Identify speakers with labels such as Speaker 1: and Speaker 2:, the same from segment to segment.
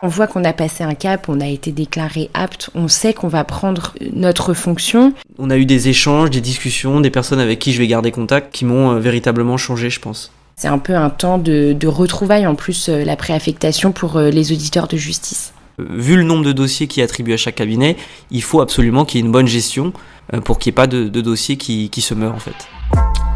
Speaker 1: On voit qu'on a passé un cap, on a été déclaré apte, on sait qu'on va prendre notre fonction.
Speaker 2: On a eu des échanges, des discussions, des personnes avec qui je vais garder contact qui m'ont euh, véritablement changé, je pense.
Speaker 1: C'est un peu un temps de, retrouvailles en plus, euh, la préaffectation pour euh, les auditeurs de justice.
Speaker 2: Vu le nombre de dossiers qui est attribué à chaque cabinet, il faut absolument qu'il y ait une bonne gestion pour qu'il n'y ait pas de, dossiers qui, qui se meurent en fait.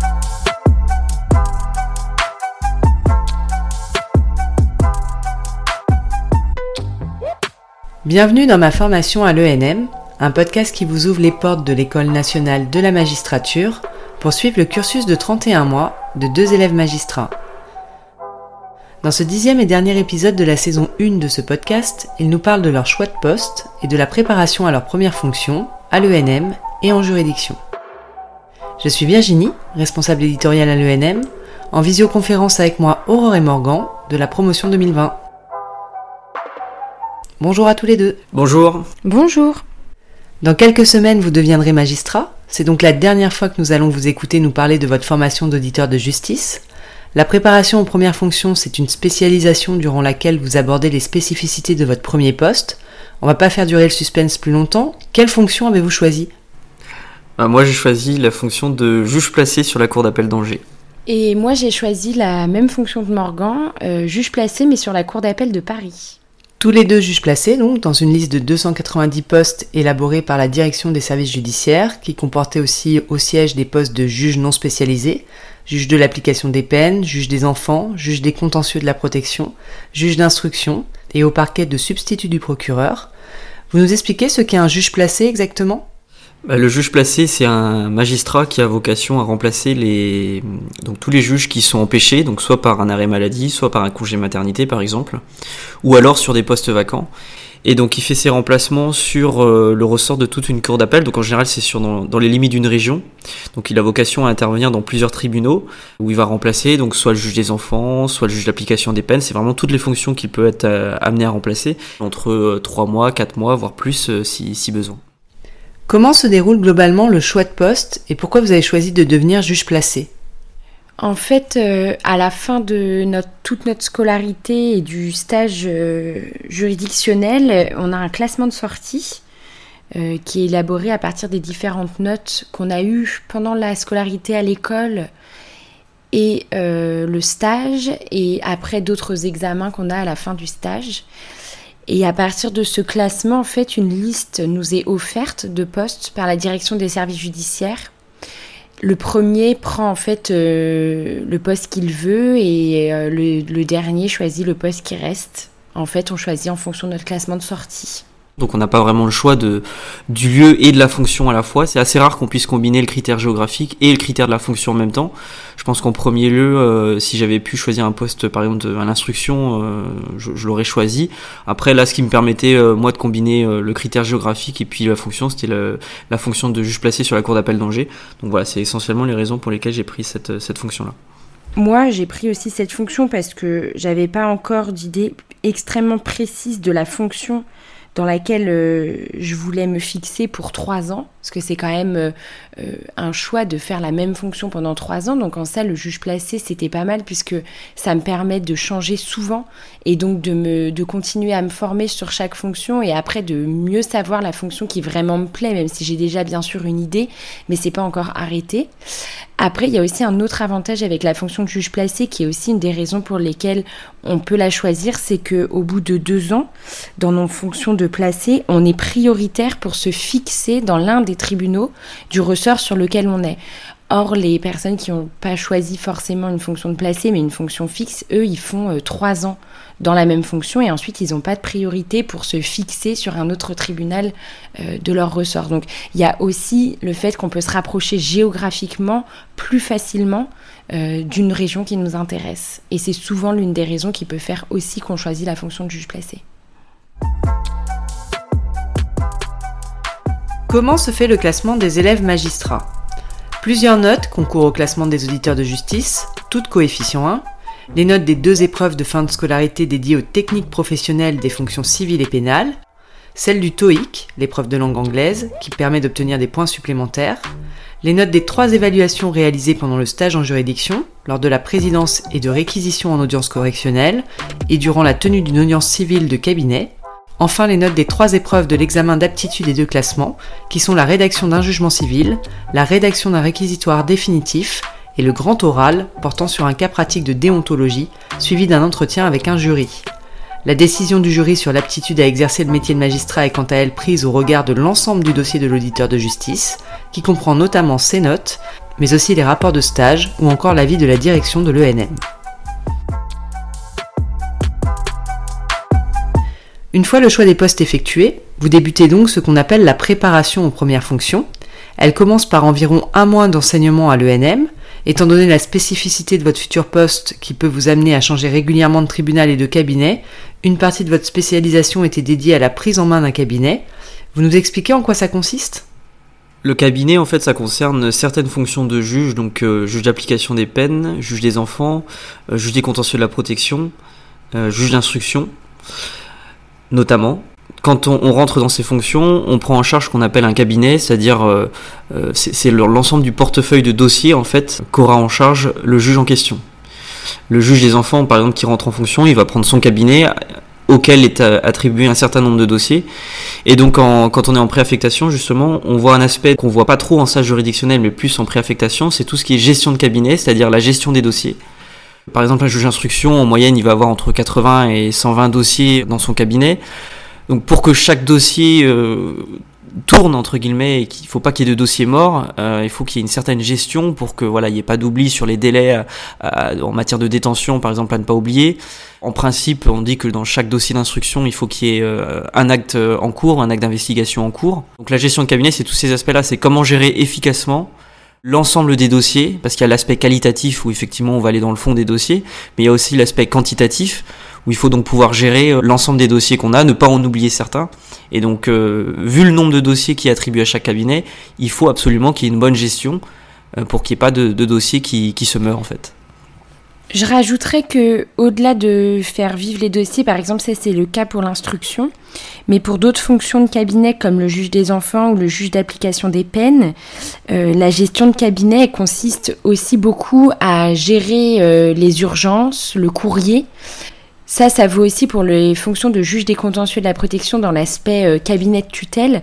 Speaker 3: Bienvenue dans ma formation à l'ENM, un podcast qui vous ouvre les portes de l'École nationale de la magistrature pour suivre le cursus de 31 mois de deux élèves magistrats. Dans ce dixième et dernier épisode de la saison 1 de ce podcast, ils nous parlent de leur choix de poste et de la préparation à leur première fonction à l'ENM et en juridiction. Je suis Virginie, responsable éditoriale à l'ENM, en visioconférence avec moi Aurore et Morgan de la promotion 2020. Bonjour à tous les deux.
Speaker 2: Bonjour.
Speaker 1: Bonjour.
Speaker 3: Dans quelques semaines, vous deviendrez magistrat. C'est donc la dernière fois que nous allons vous écouter nous parler de votre formation d'auditeur de justice. La préparation aux premières fonctions, c'est une spécialisation durant laquelle vous abordez les spécificités de votre premier poste. On va pas faire durer le suspense plus longtemps. Quelle fonction avez-vous choisi
Speaker 2: euh, Moi, j'ai choisi la fonction de juge placé sur la cour d'appel d'Angers.
Speaker 1: Et moi, j'ai choisi la même fonction de Morgan, euh, juge placé mais sur la cour d'appel de Paris.
Speaker 3: Tous les deux juges placés, donc, dans une liste de 290 postes élaborés par la direction des services judiciaires, qui comportait aussi au siège des postes de juges non spécialisés, juge de l'application des peines, juge des enfants, juge des contentieux de la protection, juge d'instruction, et au parquet de substitut du procureur. Vous nous expliquez ce qu'est un juge placé exactement?
Speaker 2: Le juge placé, c'est un magistrat qui a vocation à remplacer les donc tous les juges qui sont empêchés, donc soit par un arrêt maladie, soit par un congé maternité par exemple, ou alors sur des postes vacants. Et donc il fait ses remplacements sur euh, le ressort de toute une cour d'appel. Donc en général c'est sur dans, les limites d'une région. Donc il a vocation à intervenir dans plusieurs tribunaux où il va remplacer donc soit le juge des enfants, soit le juge d'application des peines. C'est vraiment toutes les fonctions qu'il peut être euh, amené à remplacer entre 3 euh, mois, 4 mois, voire plus si, si besoin.
Speaker 3: Comment se déroule globalement le choix de poste et pourquoi vous avez choisi de devenir juge placé?
Speaker 1: En fait, euh, à la fin de toute notre scolarité et du stage euh, juridictionnel, on a un classement de sortie euh, qui est élaboré à partir des différentes notes qu'on a eues pendant la scolarité à l'école et le stage, et après d'autres examens qu'on a à la fin du stage. Et à partir de ce classement, en fait, une liste nous est offerte de postes par la direction des services judiciaires. Le premier prend en fait euh, le poste qu'il veut et euh, le dernier choisit le poste qui reste. En fait, on choisit en fonction de notre classement de sortie.
Speaker 2: Donc on n'a pas vraiment le choix de, du lieu et de la fonction à la fois. C'est assez rare qu'on puisse combiner le critère géographique et le critère de la fonction en même temps. Je pense qu'en premier lieu, euh, si j'avais pu choisir un poste par exemple à l'instruction, euh, je, l'aurais choisi. Après là, ce qui me permettait euh, moi de combiner le critère géographique et puis la fonction, c'était la fonction de juge placé sur la cour d'appel d'Angers. Donc voilà, c'est essentiellement les raisons pour lesquelles j'ai pris cette, cette fonction-là.
Speaker 1: Moi, j'ai pris aussi cette fonction parce que j'avais pas encore d'idée extrêmement précise de la fonction dans laquelle euh, je voulais me fixer pour trois ans, parce que c'est quand même euh, euh, un choix de faire la même fonction pendant trois ans. Donc en ça, le juge placé, c'était pas mal puisque ça me permet de changer souvent et donc de, me, de continuer à me former sur chaque fonction et après de mieux savoir la fonction qui vraiment me plaît, même si j'ai déjà bien sûr une idée, mais c'est pas encore arrêté. Après, il y a aussi un autre avantage avec la fonction de juge placé qui est aussi une des raisons pour lesquelles on peut la choisir, c'est que au bout de deux ans, dans nos fonctions de placé, on est prioritaire pour se fixer dans l'un des tribunaux du ressort sur lequel on est. Or, les personnes qui n'ont pas choisi forcément une fonction de placé, mais une fonction fixe, eux, ils font euh, trois ans dans la même fonction et ensuite, ils n'ont pas de priorité pour se fixer sur un autre tribunal euh, de leur ressort. Donc, il y a aussi le fait qu'on peut se rapprocher géographiquement plus facilement euh, d'une région qui nous intéresse. Et c'est souvent l'une des raisons qui peut faire aussi qu'on choisit la fonction de juge placé.
Speaker 3: Comment se fait le classement des élèves magistrats? Plusieurs notes concourent au classement des auditeurs de justice, toutes coefficient 1, les notes des deux épreuves de fin de scolarité dédiées aux techniques professionnelles des fonctions civiles et pénales, celle du TOEIC, l'épreuve de langue anglaise, qui permet d'obtenir des points supplémentaires, les notes des trois évaluations réalisées pendant le stage en juridiction, lors de la présidence et de réquisition en audience correctionnelle, et durant la tenue d'une audience civile de cabinet, enfin les notes des trois épreuves de l'examen d'aptitude et de classement, qui sont la rédaction d'un jugement civil, la rédaction d'un réquisitoire définitif et le grand oral portant sur un cas pratique de déontologie, suivi d'un entretien avec un jury. La décision du jury sur l'aptitude à exercer le métier de magistrat est quant à elle prise au regard de l'ensemble du dossier de l'auditeur de justice, qui comprend notamment ses notes, mais aussi les rapports de stage ou encore l'avis de la direction de l'ENM. Une fois le choix des postes effectué, vous débutez donc ce qu'on appelle la préparation aux premières fonctions. Elle commence par environ un mois d'enseignement à l'ENM, Étant donné la spécificité de votre futur poste qui peut vous amener à changer régulièrement de tribunal et de cabinet, une partie de votre spécialisation était dédiée à la prise en main d'un cabinet. Vous nous expliquez en quoi ça consiste?
Speaker 2: Le cabinet, en fait, ça concerne certaines fonctions de juge, donc euh, juge d'application des peines, juge des enfants, euh, juge des contentieux de la protection, euh, juge d'instruction, notamment quand on, rentre dans ces fonctions, on prend en charge ce qu'on appelle un cabinet, c'est-à-dire euh, euh, c'est l'ensemble du portefeuille de dossiers en fait qu'aura en charge le juge en question. Le juge des enfants, par exemple, qui rentre en fonction, il va prendre son cabinet auquel est attribué un certain nombre de dossiers. Et donc, quand on est en préaffectation, justement, on voit un aspect qu'on voit pas trop en stage juridictionnel, mais plus en préaffectation, c'est tout ce qui est gestion de cabinet, c'est-à-dire la gestion des dossiers. Par exemple, un juge d'instruction, en moyenne, il va avoir entre 80 et 120 dossiers dans son cabinet. Donc pour que chaque dossier euh, tourne entre guillemets et qu'il ne faut pas qu'il y ait de dossiers morts, euh, il faut qu'il y ait une certaine gestion pour que voilà il n'y ait pas d'oubli sur les délais euh, en matière de détention par exemple à ne pas oublier. En principe, on dit que dans chaque dossier d'instruction, il faut qu'il y ait un acte en cours, un acte d'investigation en cours. Donc la gestion de cabinet, c'est tous ces aspects-là, c'est comment gérer efficacement l'ensemble des dossiers, parce qu'il y a l'aspect qualitatif où effectivement on va aller dans le fond des dossiers, mais il y a aussi l'aspect quantitatif où il faut donc pouvoir gérer euh, l'ensemble des dossiers qu'on a, ne pas en oublier certains. Et donc, euh, vu le nombre de dossiers qui est attribué à chaque cabinet, il faut absolument qu'il y ait une bonne gestion euh, pour qu'il n'y ait pas de, dossiers qui, qui se meurent en fait.
Speaker 1: Je rajouterais que au-delà de faire vivre les dossiers, par exemple, ça c'est le cas pour l'instruction, mais pour d'autres fonctions de cabinet comme le juge des enfants ou le juge d'application des peines, la gestion de cabinet consiste aussi beaucoup à gérer les urgences, le courrier, ça, ça vaut aussi pour les fonctions de juge des contentieux de la protection dans l'aspect euh, cabinet de tutelle,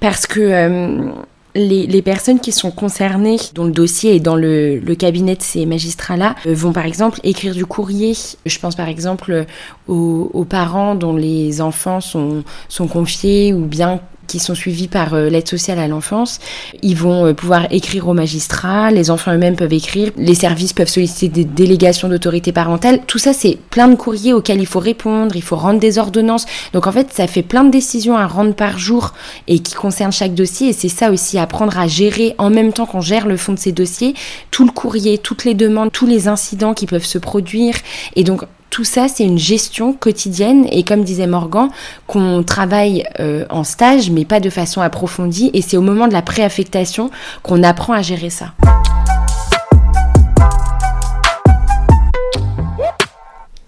Speaker 1: parce que euh, les, personnes qui sont concernées, dont le dossier est dans le, cabinet de ces magistrats-là, euh, vont par exemple écrire du courrier. Je pense par exemple aux, aux parents dont les enfants sont confiés ou bien qui sont suivis par euh, l'aide sociale à l'enfance, ils vont euh, pouvoir écrire aux magistrats, les enfants eux-mêmes peuvent écrire, les services peuvent solliciter des délégations d'autorité parentale. Tout ça, c'est plein de courriers auxquels il faut répondre, il faut rendre des ordonnances. Donc en fait, ça fait plein de décisions à rendre par jour et qui concernent chaque dossier. Et c'est ça aussi, apprendre à gérer en même temps qu'on gère le fond de ces dossiers, tout le courrier, toutes les demandes, tous les incidents qui peuvent se produire. Et donc tout ça, c'est une gestion quotidienne et comme disait Morgan, qu'on travaille euh, en stage, mais pas de façon approfondie. Et c'est au moment de la préaffectation qu'on apprend à gérer ça.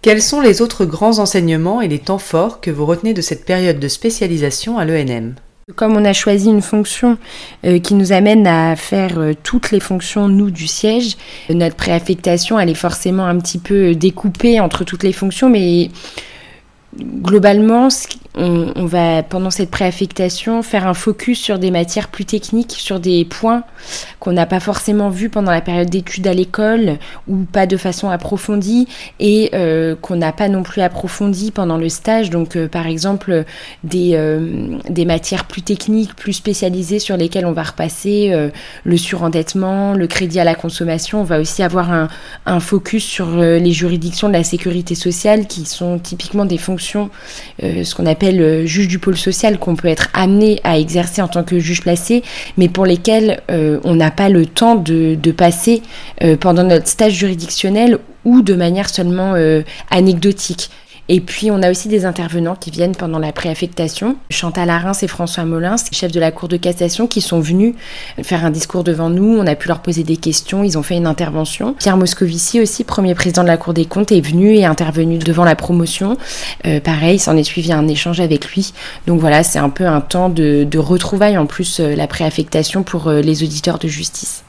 Speaker 3: Quels sont les autres grands enseignements et les temps forts que vous retenez de cette période de spécialisation à l'ENM
Speaker 1: comme on a choisi une fonction euh, qui nous amène à faire euh, toutes les fonctions, nous, du siège, notre préaffectation, elle est forcément un petit peu découpée entre toutes les fonctions, mais globalement, on, va, pendant cette préaffectation, faire un focus sur des matières plus techniques, sur des points qu'on n'a pas forcément vus pendant la période d'études à l'école ou pas de façon approfondie et euh, qu'on n'a pas non plus approfondi pendant le stage. Donc, euh, par exemple, des, euh, des matières plus techniques, plus spécialisées sur lesquelles on va repasser le surendettement, le crédit à la consommation. On va aussi avoir un, un focus sur les juridictions de la sécurité sociale qui sont typiquement des fonctions, ce qu'on appelle le juge du pôle social qu'on peut être amené à exercer en tant que juge placé, mais pour lesquels euh, on n'a pas le temps de, passer euh, pendant notre stage juridictionnel ou de manière seulement euh, anecdotique. Et puis on a aussi des intervenants qui viennent pendant la préaffectation. Chantal Arins et François Molins, chefs de la Cour de cassation, qui sont venus faire un discours devant nous. On a pu leur poser des questions, ils ont fait une intervention. Pierre Moscovici aussi, premier président de la Cour des comptes, est venu et intervenu devant la promotion. Euh, pareil, s'en est suivi un échange avec lui. Donc voilà, c'est un peu un temps de, retrouvailles en plus euh, la préaffectation pour euh, les auditeurs de justice.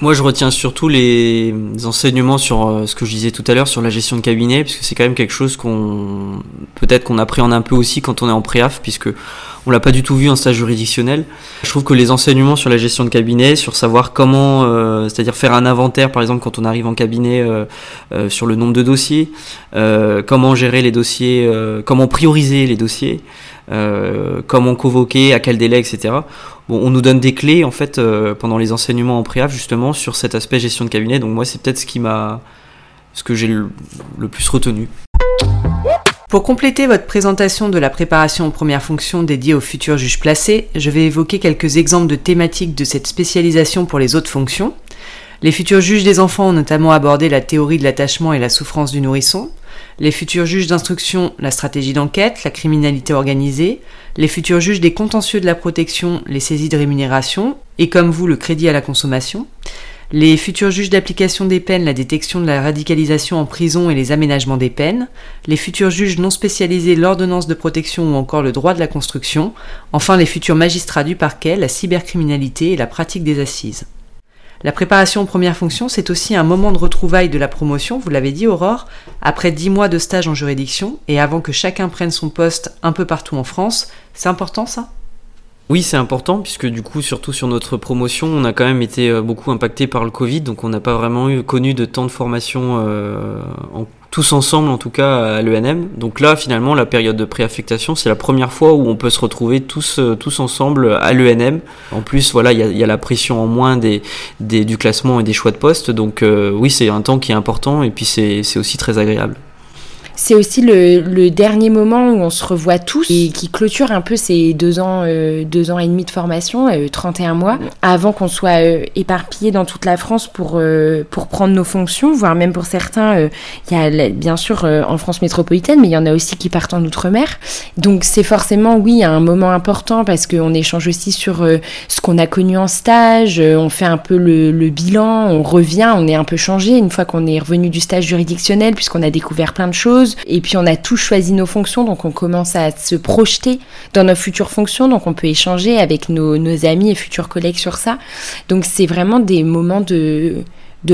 Speaker 2: Moi, je retiens surtout les enseignements sur euh, ce que je disais tout à l'heure sur la gestion de cabinet, puisque c'est quand même quelque chose qu'on peut-être qu'on appréhende un peu aussi quand on est en préaf, puisque on l'a pas du tout vu en stage juridictionnel. Je trouve que les enseignements sur la gestion de cabinet, sur savoir comment, euh, c'est-à-dire faire un inventaire, par exemple, quand on arrive en cabinet euh, sur le nombre de dossiers, comment gérer les dossiers, comment prioriser les dossiers, comment convoquer, à quel délai, etc on nous donne des clés en fait euh, pendant les enseignements en préaf justement sur cet aspect gestion de cabinet. Donc moi c'est peut-être ce qui m'a, ce que j'ai le, plus retenu.
Speaker 3: Pour compléter votre présentation de la préparation aux premières fonctions dédiée aux futurs juges placés, je vais évoquer quelques exemples de thématiques de cette spécialisation pour les autres fonctions. Les futurs juges des enfants ont notamment abordé la théorie de l'attachement et la souffrance du nourrisson, les futurs juges d'instruction, la stratégie d'enquête, la criminalité organisée, les futurs juges des contentieux de la protection, les saisies de rémunération, et comme vous, le crédit à la consommation, les futurs juges d'application des peines, la détection de la radicalisation en prison et les aménagements des peines, les futurs juges non spécialisés, l'ordonnance de protection ou encore le droit de la construction, enfin les futurs magistrats du parquet, la cybercriminalité et la pratique des assises. La préparation aux premières fonctions, c'est aussi un moment de retrouvailles de la promotion, vous l'avez dit Aurore, après dix mois de stage en juridiction et avant que chacun prenne son poste un peu partout en France. C'est important ça?
Speaker 2: Oui, c'est important puisque du coup, surtout sur notre promotion, on a quand même été euh, beaucoup impacté par le Covid, donc on n'a pas vraiment eu connu de temps de formation euh, tous ensemble en tout cas à l'ENM. Donc là finalement la période de préaffectation c'est la première fois où on peut se retrouver tous euh, tous ensemble à l'ENM. En plus voilà il y a, la pression en moins des, du classement et des choix de poste donc oui c'est un temps qui est important et puis c'est aussi très agréable.
Speaker 1: C'est aussi le, dernier moment où on se revoit tous et qui clôture un peu ces deux ans, euh, deux ans et demi de formation, 31 euh, mois, avant qu'on soit euh, éparpillés dans toute la France pour, pour prendre nos fonctions, voire même pour certains, il y a bien sûr en France métropolitaine, mais il y en a aussi qui partent en Outre-mer. Donc c'est forcément, oui, un moment important parce qu'on échange aussi sur ce qu'on a connu en stage, on fait un peu le bilan, on revient, on est un peu changé une fois qu'on est revenu du stage juridictionnel puisqu'on a découvert plein de choses et puis on a tous choisi nos fonctions, donc on commence à se projeter dans nos futures fonctions, donc on peut échanger avec nos, amis et futurs collègues sur ça. Donc c'est vraiment des moments de,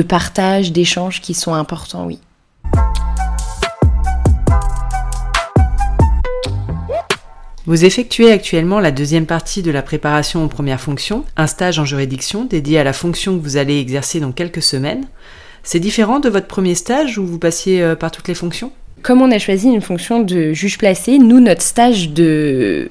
Speaker 1: partage, d'échange qui sont importants, oui.
Speaker 3: Vous effectuez actuellement la deuxième partie de la préparation aux premières fonctions, un stage en juridiction dédié à la fonction que vous allez exercer dans quelques semaines. C'est différent de votre premier stage où vous passiez euh, par toutes les fonctions?
Speaker 1: Comme on a choisi une fonction de juge placé, nous, notre stage de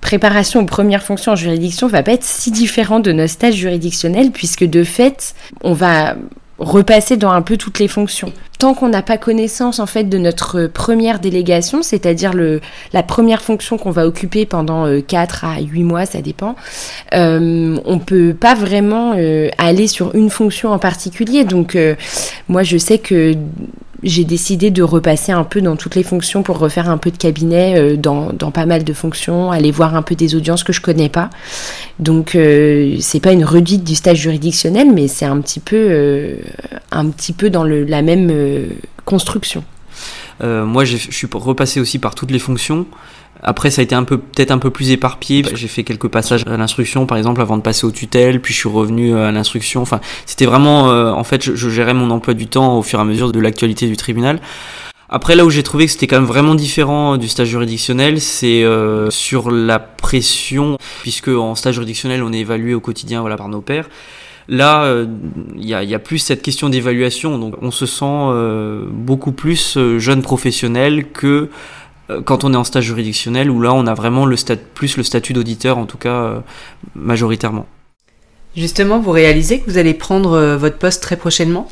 Speaker 1: préparation aux premières fonctions en juridiction va pas être si différent de notre stage juridictionnel, puisque de fait, on va repasser dans un peu toutes les fonctions. Tant qu'on n'a pas connaissance en fait de notre première délégation, c'est-à-dire la première fonction qu'on va occuper pendant 4 euh, à 8 mois, ça dépend, euh, on peut pas vraiment euh, aller sur une fonction en particulier. Donc euh, moi je sais que j'ai décidé de repasser un peu dans toutes les fonctions pour refaire un peu de cabinet euh, dans, dans, pas mal de fonctions, aller voir un peu des audiences que je connais pas. Donc euh, c'est pas une redite du stage juridictionnel, mais c'est un petit peu euh, un petit peu dans le, la même construction.
Speaker 2: moi, je suis repassé aussi par toutes les fonctions. Après, ça a été un peu, peut-être un peu plus éparpillé. J'ai fait quelques passages à l'instruction, par exemple, avant de passer aux tutelles, puis je suis revenu euh, à l'instruction. Enfin, c'était vraiment, euh, en fait, je, gérais mon emploi du temps au fur et à mesure de l'actualité du tribunal. Après, là où j'ai trouvé que c'était quand même vraiment différent du stage juridictionnel, c'est euh, sur la pression, puisque en stage juridictionnel, on est évalué au quotidien, voilà, par nos pairs. Là, il y, a, plus cette question d'évaluation, donc on se sent beaucoup plus jeune professionnel que euh, quand on est en stage juridictionnel, où là on a vraiment le plus le statut d'auditeur, en tout cas euh, majoritairement.
Speaker 3: Justement, vous réalisez que vous allez prendre euh, votre poste très prochainement?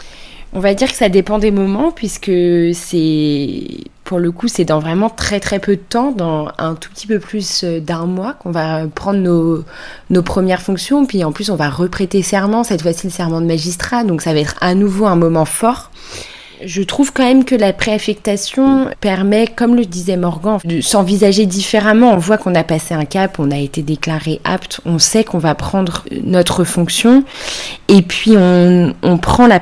Speaker 1: On va dire que ça dépend des moments, puisque c'est, pour le coup, c'est dans vraiment très très peu de temps, dans un tout petit peu plus d'un mois, qu'on va prendre nos, nos premières fonctions. Puis en plus, on va reprêter serment, cette fois-ci le serment de magistrat, donc ça va être à nouveau un moment fort. Je trouve quand même que la préaffectation permet, comme le disait Morgan, de s'envisager différemment. On voit qu'on a passé un cap, on a été déclaré apte, on sait qu'on va prendre notre fonction. Et puis on, on prend la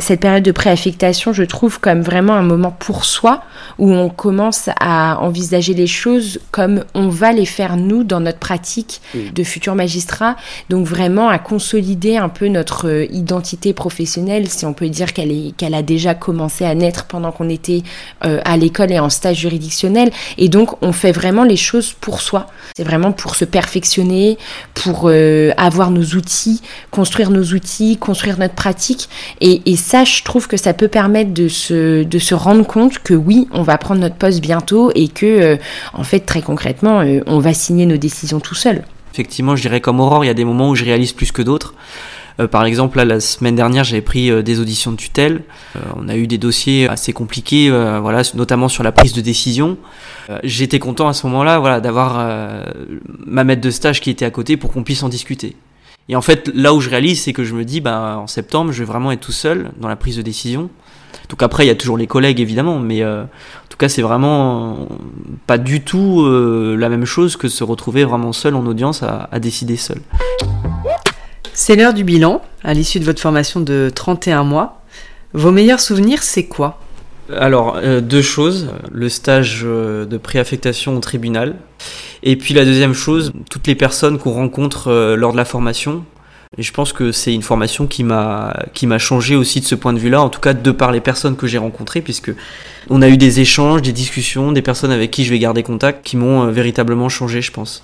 Speaker 1: cette période de préaffectation, je trouve, comme vraiment un moment pour soi, où on commence à envisager les choses comme on va les faire nous dans notre pratique de futur magistrat. Donc vraiment à consolider un peu notre euh, identité professionnelle, si on peut dire qu'elle qu'elle a déjà commencé à naître pendant qu'on était euh, à l'école et en stage juridictionnel. Et donc on fait vraiment les choses pour soi. C'est vraiment pour se perfectionner, pour euh, avoir nos outils, construire nos outils, construire notre pratique. Et, ça, je trouve que ça peut permettre de se, de se rendre compte que oui, on va prendre notre poste bientôt et que, en fait, très concrètement, on va signer nos décisions tout seul.
Speaker 2: Effectivement, je dirais comme Aurore, il y a des moments où je réalise plus que d'autres. Euh, par exemple, là, la semaine dernière, j'avais pris euh, des auditions de tutelle. Euh, on a eu des dossiers assez compliqués, voilà, notamment sur la prise de décision. J'étais content à ce moment-là, voilà, d'avoir ma maître de stage qui était à côté pour qu'on puisse en discuter. Et en fait, là où je réalise, c'est que je me dis, bah, en septembre, je vais vraiment être tout seul dans la prise de décision. Donc après, il y a toujours les collègues, évidemment, mais en tout cas, c'est vraiment pas du tout la même chose que se retrouver vraiment seul en audience à, à décider seul.
Speaker 3: C'est l'heure du bilan, à l'issue de votre formation de 31 mois. Vos meilleurs souvenirs, c'est quoi?
Speaker 2: Alors, euh, deux choses. Le stage euh, de préaffectation au tribunal. Et puis la deuxième chose, toutes les personnes qu'on rencontre euh, lors de la formation. Et je pense que c'est une formation qui m'a qui m'a changé aussi de ce point de vue-là, en tout cas de par les personnes que j'ai rencontrées, puisque on a eu des échanges, des discussions, des personnes avec qui je vais garder contact, qui m'ont véritablement changé, je pense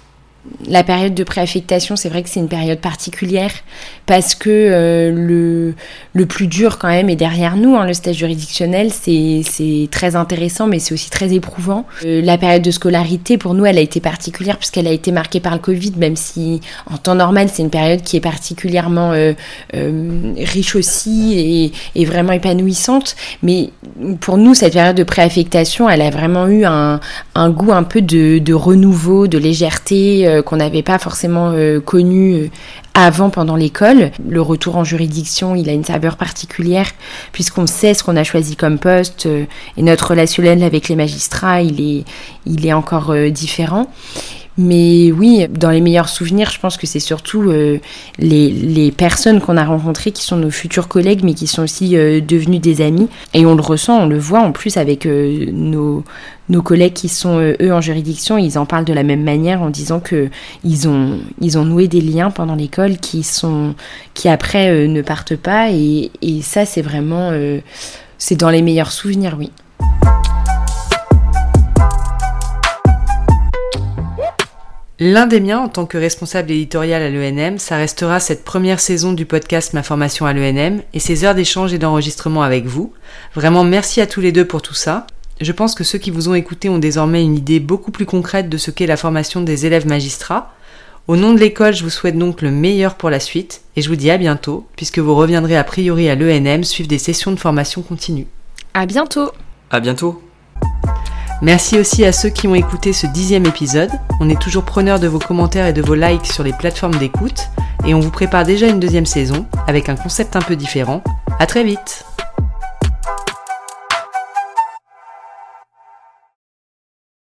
Speaker 1: la période de préaffectation, c'est vrai que c'est une période particulière parce que euh, le, le plus dur quand même est derrière nous. Hein. Le stage juridictionnel, c'est très intéressant, mais c'est aussi très éprouvant. Euh, la période de scolarité, pour nous, elle a été particulière puisqu'elle a été marquée par le Covid, même si en temps normal, c'est une période qui est particulièrement euh, riche aussi et, et, vraiment épanouissante. Mais pour nous, cette période de préaffectation, elle a vraiment eu un, un goût un peu de, de renouveau, de légèreté euh, qu'on n'avait pas forcément euh, connu euh, avant pendant l'école. Le retour en juridiction, il a une saveur particulière puisqu'on sait ce qu'on a choisi comme poste et notre relationnel avec les magistrats, il est, il est encore différent. Mais oui, dans les meilleurs souvenirs, je pense que c'est surtout euh, les, les, personnes qu'on a rencontrées qui sont nos futurs collègues, mais qui sont aussi euh, devenus des amis. Et on le ressent, on le voit en plus avec euh, nos, nos collègues qui sont eux en juridiction. Ils en parlent de la même manière en disant que ils ont, ils ont noué des liens pendant l'école qui qui après ne partent pas. Et, et ça, c'est vraiment, c'est dans les meilleurs souvenirs, oui.
Speaker 3: L'un des miens en tant que responsable éditorial à l'ENM, ça restera cette première saison du podcast Ma formation à l'ENM et ces heures d'échange et d'enregistrement avec vous. Vraiment merci à tous les deux pour tout ça. Je pense que ceux qui vous ont écouté ont désormais une idée beaucoup plus concrète de ce qu'est la formation des élèves magistrats. Au nom de l'école, je vous souhaite donc le meilleur pour la suite et je vous dis à bientôt puisque vous reviendrez a priori à l'ENM suivre des sessions de formation continue.
Speaker 1: À bientôt.
Speaker 2: À bientôt.
Speaker 3: Merci aussi à ceux qui ont écouté ce dixième épisode. On est toujours preneur de vos commentaires et de vos likes sur les plateformes d'écoute. Et on vous prépare déjà une deuxième saison avec un concept un peu différent. À très vite!